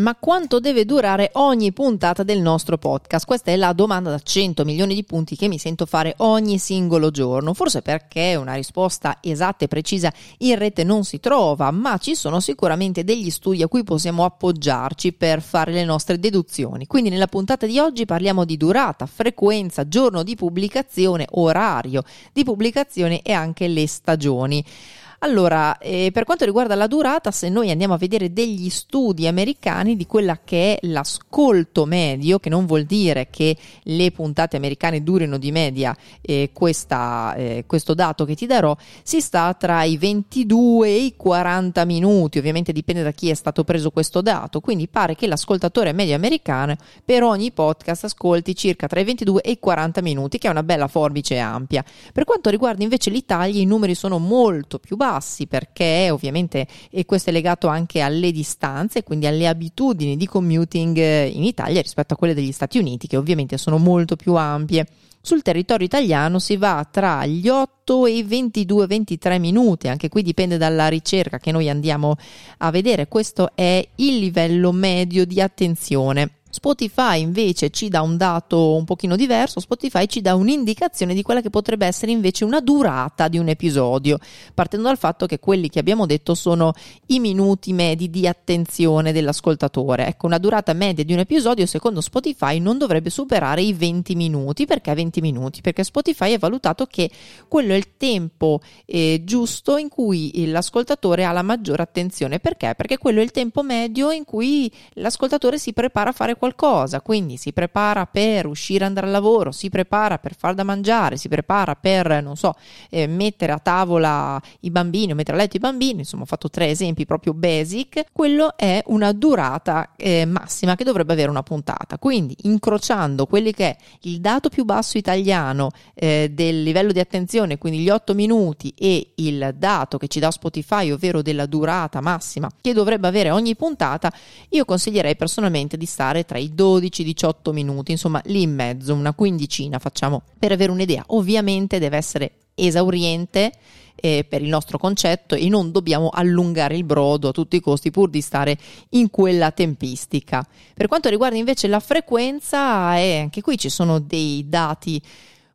Ma quanto deve durare ogni puntata del nostro podcast? Questa è la domanda da 100 milioni di punti che mi sento fare ogni singolo giorno. Forse perché una risposta esatta e precisa in rete non si trova, ma ci sono sicuramente degli studi a cui possiamo appoggiarci per fare le nostre deduzioni. Quindi nella puntata di oggi parliamo di durata, frequenza, giorno di pubblicazione, orario di pubblicazione e anche le stagioni. Allora, eh, per quanto riguarda la durata, se noi andiamo a vedere degli studi americani di quella che è l'ascolto medio, che non vuol dire che le puntate americane durino di media eh, questa, eh, questo dato che ti darò, si sta tra i 22 e i 40 minuti, ovviamente dipende da chi è stato preso questo dato, quindi pare che l'ascoltatore medio americano per ogni podcast ascolti circa tra i 22 e i 40 minuti, che è una bella forbice ampia. Per quanto riguarda invece l'Italia, i numeri sono molto più bassi bassi perché ovviamente e questo è legato anche alle distanze, quindi alle abitudini di commuting eh, in Italia rispetto a quelle degli Stati Uniti che ovviamente sono molto più ampie. Sul territorio italiano si va tra gli 8 e i 22-23 minuti, anche qui dipende dalla ricerca che noi andiamo a vedere, questo è il livello medio di attenzione. Spotify invece ci dà un dato un pochino diverso, Spotify ci dà un'indicazione di quella che potrebbe essere invece una durata di un episodio, partendo dal fatto che quelli che abbiamo detto sono i minuti medi di attenzione dell'ascoltatore. Ecco, una durata media di un episodio secondo Spotify non dovrebbe superare i 20 minuti, perché 20 minuti? Perché Spotify ha valutato che quello è il tempo eh, giusto in cui l'ascoltatore ha la maggiore attenzione, perché? Perché quello è il tempo medio in cui l'ascoltatore si prepara a fare qualcosa, quindi si prepara per uscire, andare al lavoro, si prepara per far da mangiare, si prepara per, non so, eh, mettere a tavola i bambini o mettere a letto i bambini, insomma ho fatto tre esempi proprio basic, quello è una durata eh, massima che dovrebbe avere una puntata. Quindi incrociando quelli che è il dato più basso italiano eh, del livello di attenzione, quindi gli 8 minuti e il dato che ci dà Spotify, ovvero della durata massima che dovrebbe avere ogni puntata, io consiglierei personalmente di stare tra i 12 e i 18 minuti, insomma lì in mezzo, una quindicina facciamo per avere un'idea. Ovviamente deve essere esauriente eh, per il nostro concetto e non dobbiamo allungare il brodo a tutti i costi pur di stare in quella tempistica. Per quanto riguarda invece la frequenza, eh, anche qui ci sono dei dati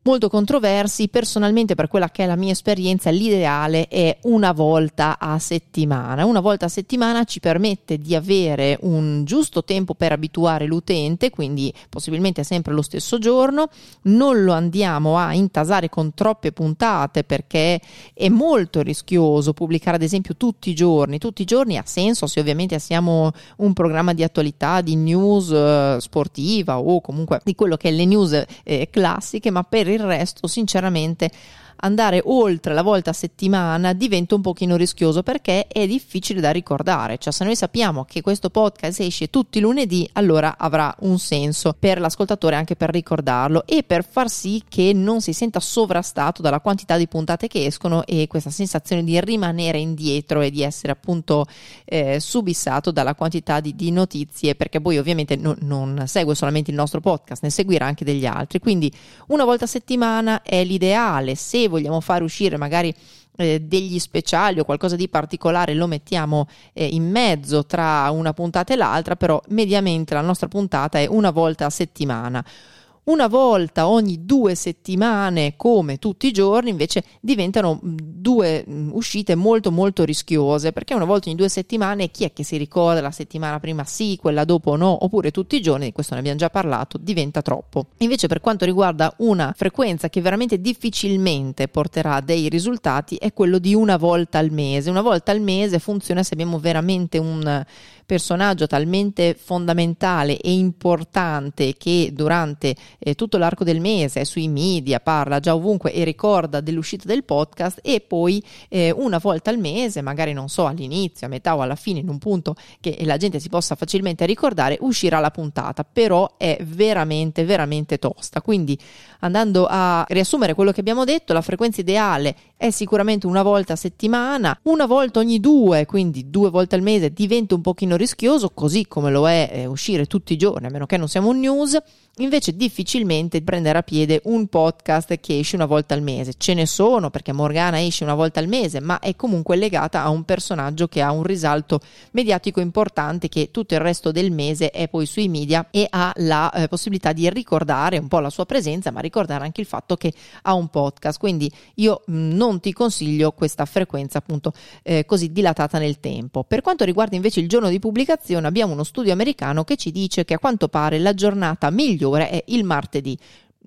molto controversi. Personalmente, per quella che è la mia esperienza, l'ideale è una volta a settimana. Una volta a settimana ci permette di avere un giusto tempo per abituare l'utente, quindi possibilmente sempre lo stesso giorno. Non lo andiamo a intasare con troppe puntate perché è molto rischioso pubblicare, ad esempio, tutti i giorni. Tutti i giorni ha senso se ovviamente siamo un programma di attualità, di news eh, sportiva o comunque di quello che è le news eh, classiche, ma per il resto, sinceramente, andare oltre la volta a settimana diventa un pochino rischioso perché è difficile da ricordare. Cioè, se noi sappiamo che questo podcast esce tutti i lunedì, allora avrà un senso per l'ascoltatore anche per ricordarlo e per far sì che non si senta sovrastato dalla quantità di puntate che escono e questa sensazione di rimanere indietro e di essere appunto eh, subissato dalla quantità di, di notizie perché poi ovviamente no, non segue solamente il nostro podcast, ne seguirà anche degli altri. Quindi una volta a settimana è l'ideale. Se vogliamo fare uscire magari eh, degli speciali o qualcosa di particolare lo mettiamo eh, in mezzo tra una puntata e l'altra, però mediamente la nostra puntata è una volta a settimana una volta ogni due settimane, come tutti i giorni, invece diventano due uscite molto molto rischiose, perché una volta ogni due settimane chi è che si ricorda la settimana prima sì, quella dopo no, oppure tutti i giorni, di questo ne abbiamo già parlato, diventa troppo. Invece per quanto riguarda una frequenza che veramente difficilmente porterà dei risultati è quello di una volta al mese. Una volta al mese funziona se abbiamo veramente un personaggio talmente fondamentale e importante che durante eh, tutto l'arco del mese è sui media, parla già ovunque e ricorda dell'uscita del podcast e poi eh, una volta al mese, magari non so all'inizio, a metà o alla fine, in un punto che la gente si possa facilmente ricordare, uscirà la puntata, però è veramente veramente tosta. Quindi andando a riassumere quello che abbiamo detto, la frequenza ideale è sicuramente una volta a settimana, una volta ogni due, quindi due volte al mese diventa un pochino rischioso, così come lo è eh, uscire tutti i giorni, a meno che non siamo un news invece difficilmente prenderà piede un podcast che esce una volta al mese. Ce ne sono perché Morgana esce una volta al mese, ma è comunque legata a un personaggio che ha un risalto mediatico importante che tutto il resto del mese è poi sui media e ha la eh, possibilità di ricordare un po' la sua presenza, ma ricordare anche il fatto che ha un podcast. Quindi io mm, non ti consiglio questa frequenza appunto eh, così dilatata nel tempo. Per quanto riguarda invece il giorno di pubblicazione, abbiamo uno studio americano che ci dice che a quanto pare la giornata migliore è il martedì.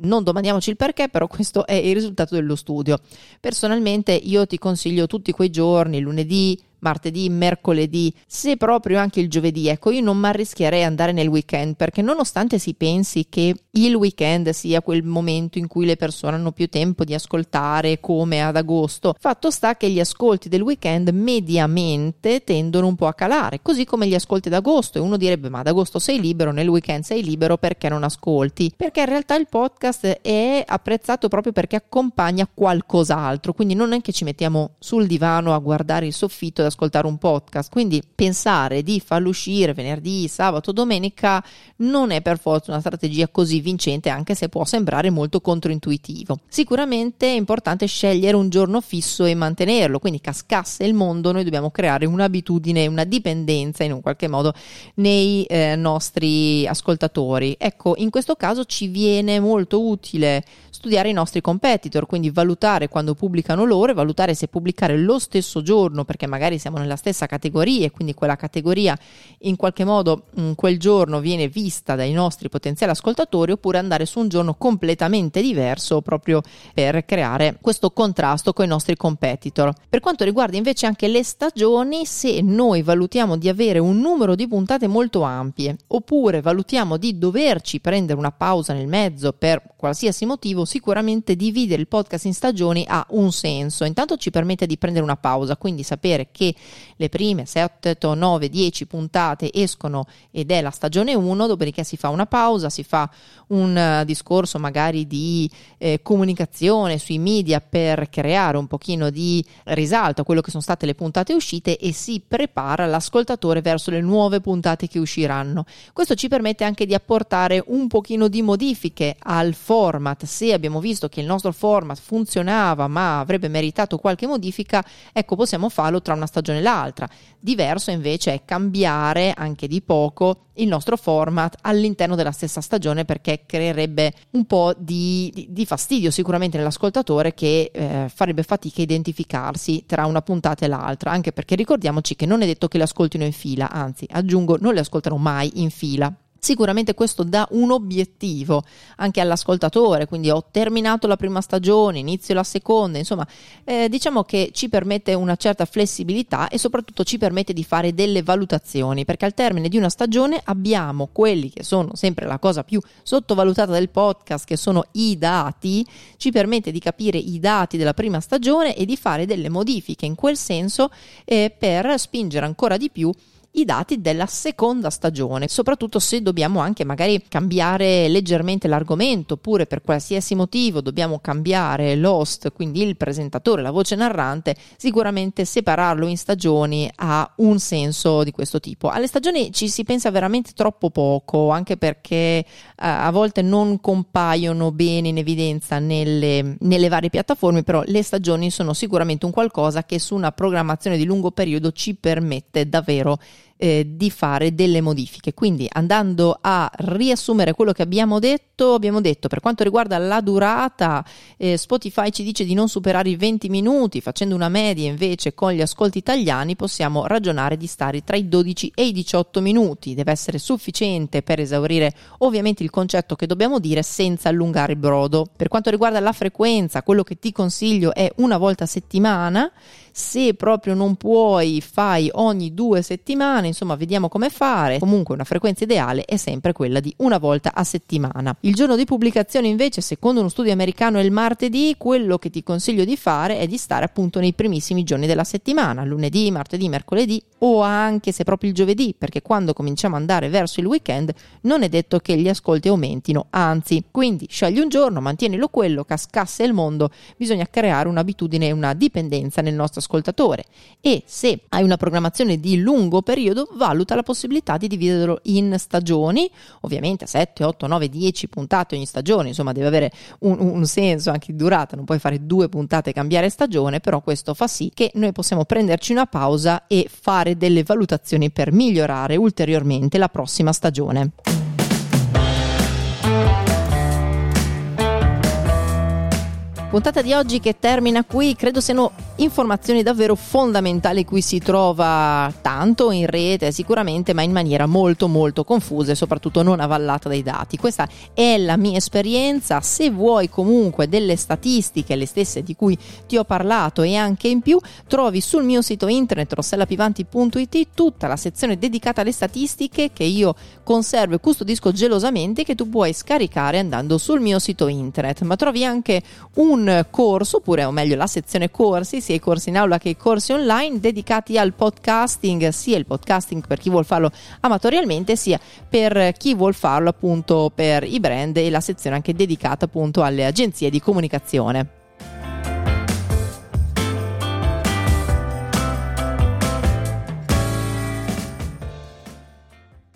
Non domandiamoci il perché, però questo è il risultato dello studio. Personalmente io ti consiglio tutti quei giorni, lunedì, martedì, mercoledì, se proprio anche il giovedì. Ecco, io non mi arrischierei ad andare nel weekend perché nonostante si pensi che il weekend sia quel momento in cui le persone hanno più tempo di ascoltare come ad agosto, fatto sta che gli ascolti del weekend mediamente tendono un po' a calare, così come gli ascolti d'agosto e uno direbbe ma ad agosto sei libero, nel weekend sei libero perché non ascolti? Perché in realtà il podcast è apprezzato proprio perché accompagna qualcos'altro, quindi non è che ci mettiamo sul divano a guardare il soffitto ascoltare un podcast. Quindi pensare di farlo uscire venerdì, sabato, domenica non è per forza una strategia così vincente, anche se può sembrare molto controintuitivo. Sicuramente è importante scegliere un giorno fisso e mantenerlo, quindi cascasse il mondo, noi dobbiamo creare un'abitudine, una dipendenza in un qualche modo nei eh, nostri ascoltatori. Ecco, in questo caso ci viene molto utile studiare i nostri competitor, quindi valutare quando pubblicano loro e valutare se pubblicare lo stesso giorno, perché magari siamo nella stessa categoria e quindi quella categoria in qualche modo in quel giorno viene vista dai nostri potenziali ascoltatori, oppure andare su un giorno completamente diverso proprio per creare questo contrasto con i nostri competitor. Per quanto riguarda invece anche le stagioni, se noi valutiamo di avere un numero di puntate molto ampie, oppure valutiamo di doverci prendere una pausa nel mezzo per qualsiasi motivo, sicuramente dividere il podcast in stagioni ha un senso. Intanto ci permette di prendere una pausa, quindi sapere che le prime 7, 8, 9, 10 puntate escono ed è la stagione 1, dopodiché si fa una pausa, si fa un uh, discorso magari di eh, comunicazione sui media per creare un pochino di risalto a quello che sono state le puntate uscite e si prepara l'ascoltatore verso le nuove puntate che usciranno. Questo ci permette anche di apportare un pochino di modifiche al format se abbiamo visto che il nostro format funzionava ma avrebbe meritato qualche modifica, ecco possiamo farlo tra una stagione e l'altra. Diverso invece è cambiare anche di poco il nostro format all'interno della stessa stagione perché creerebbe un po' di, di, di fastidio sicuramente nell'ascoltatore che eh, farebbe fatica a identificarsi tra una puntata e l'altra, anche perché ricordiamoci che non è detto che le ascoltino in fila, anzi aggiungo non le ascoltano mai in fila. Sicuramente questo dà un obiettivo anche all'ascoltatore, quindi ho terminato la prima stagione, inizio la seconda, insomma eh, diciamo che ci permette una certa flessibilità e soprattutto ci permette di fare delle valutazioni, perché al termine di una stagione abbiamo quelli che sono sempre la cosa più sottovalutata del podcast, che sono i dati, ci permette di capire i dati della prima stagione e di fare delle modifiche in quel senso eh, per spingere ancora di più i dati della seconda stagione, soprattutto se dobbiamo anche magari cambiare leggermente l'argomento oppure per qualsiasi motivo dobbiamo cambiare l'host, quindi il presentatore, la voce narrante, sicuramente separarlo in stagioni ha un senso di questo tipo. Alle stagioni ci si pensa veramente troppo poco, anche perché a volte non compaiono bene in evidenza nelle, nelle varie piattaforme, però le stagioni sono sicuramente un qualcosa che su una programmazione di lungo periodo ci permette davvero eh, di fare delle modifiche. Quindi andando a riassumere quello che abbiamo detto, abbiamo detto per quanto riguarda la durata, eh, Spotify ci dice di non superare i 20 minuti, facendo una media invece con gli ascolti italiani possiamo ragionare di stare tra i 12 e i 18 minuti. Deve essere sufficiente per esaurire ovviamente il concetto che dobbiamo dire senza allungare il brodo. Per quanto riguarda la frequenza, quello che ti consiglio è una volta a settimana se proprio non puoi fai ogni due settimane, insomma vediamo come fare. Comunque una frequenza ideale è sempre quella di una volta a settimana. Il giorno di pubblicazione invece, secondo uno studio americano, è il martedì, quello che ti consiglio di fare è di stare appunto nei primissimi giorni della settimana, lunedì, martedì, mercoledì o anche se proprio il giovedì, perché quando cominciamo ad andare verso il weekend non è detto che gli ascolti aumentino, anzi, quindi scegli un giorno, mantienilo quello, cascasse il mondo, bisogna creare un'abitudine e una dipendenza nel nostro ascolto ascoltatore e se hai una programmazione di lungo periodo, valuta la possibilità di dividerlo in stagioni, ovviamente 7, 8, 9, 10 puntate ogni stagione, insomma deve avere un, un senso anche di durata, non puoi fare due puntate e cambiare stagione, però questo fa sì che noi possiamo prenderci una pausa e fare delle valutazioni per migliorare ulteriormente la prossima stagione. Puntata di oggi che termina qui, credo siano informazioni davvero fondamentali cui si trova tanto in rete sicuramente, ma in maniera molto molto confusa e soprattutto non avvallata dai dati. Questa è la mia esperienza, se vuoi comunque delle statistiche, le stesse di cui ti ho parlato e anche in più, trovi sul mio sito internet rossellapivanti.it tutta la sezione dedicata alle statistiche che io conservo e custodisco gelosamente che tu puoi scaricare andando sul mio sito internet, ma trovi anche un un corso, oppure o meglio la sezione corsi, sia i corsi in aula che i corsi online dedicati al podcasting, sia il podcasting per chi vuol farlo amatorialmente, sia per chi vuol farlo appunto per i brand e la sezione anche dedicata appunto alle agenzie di comunicazione.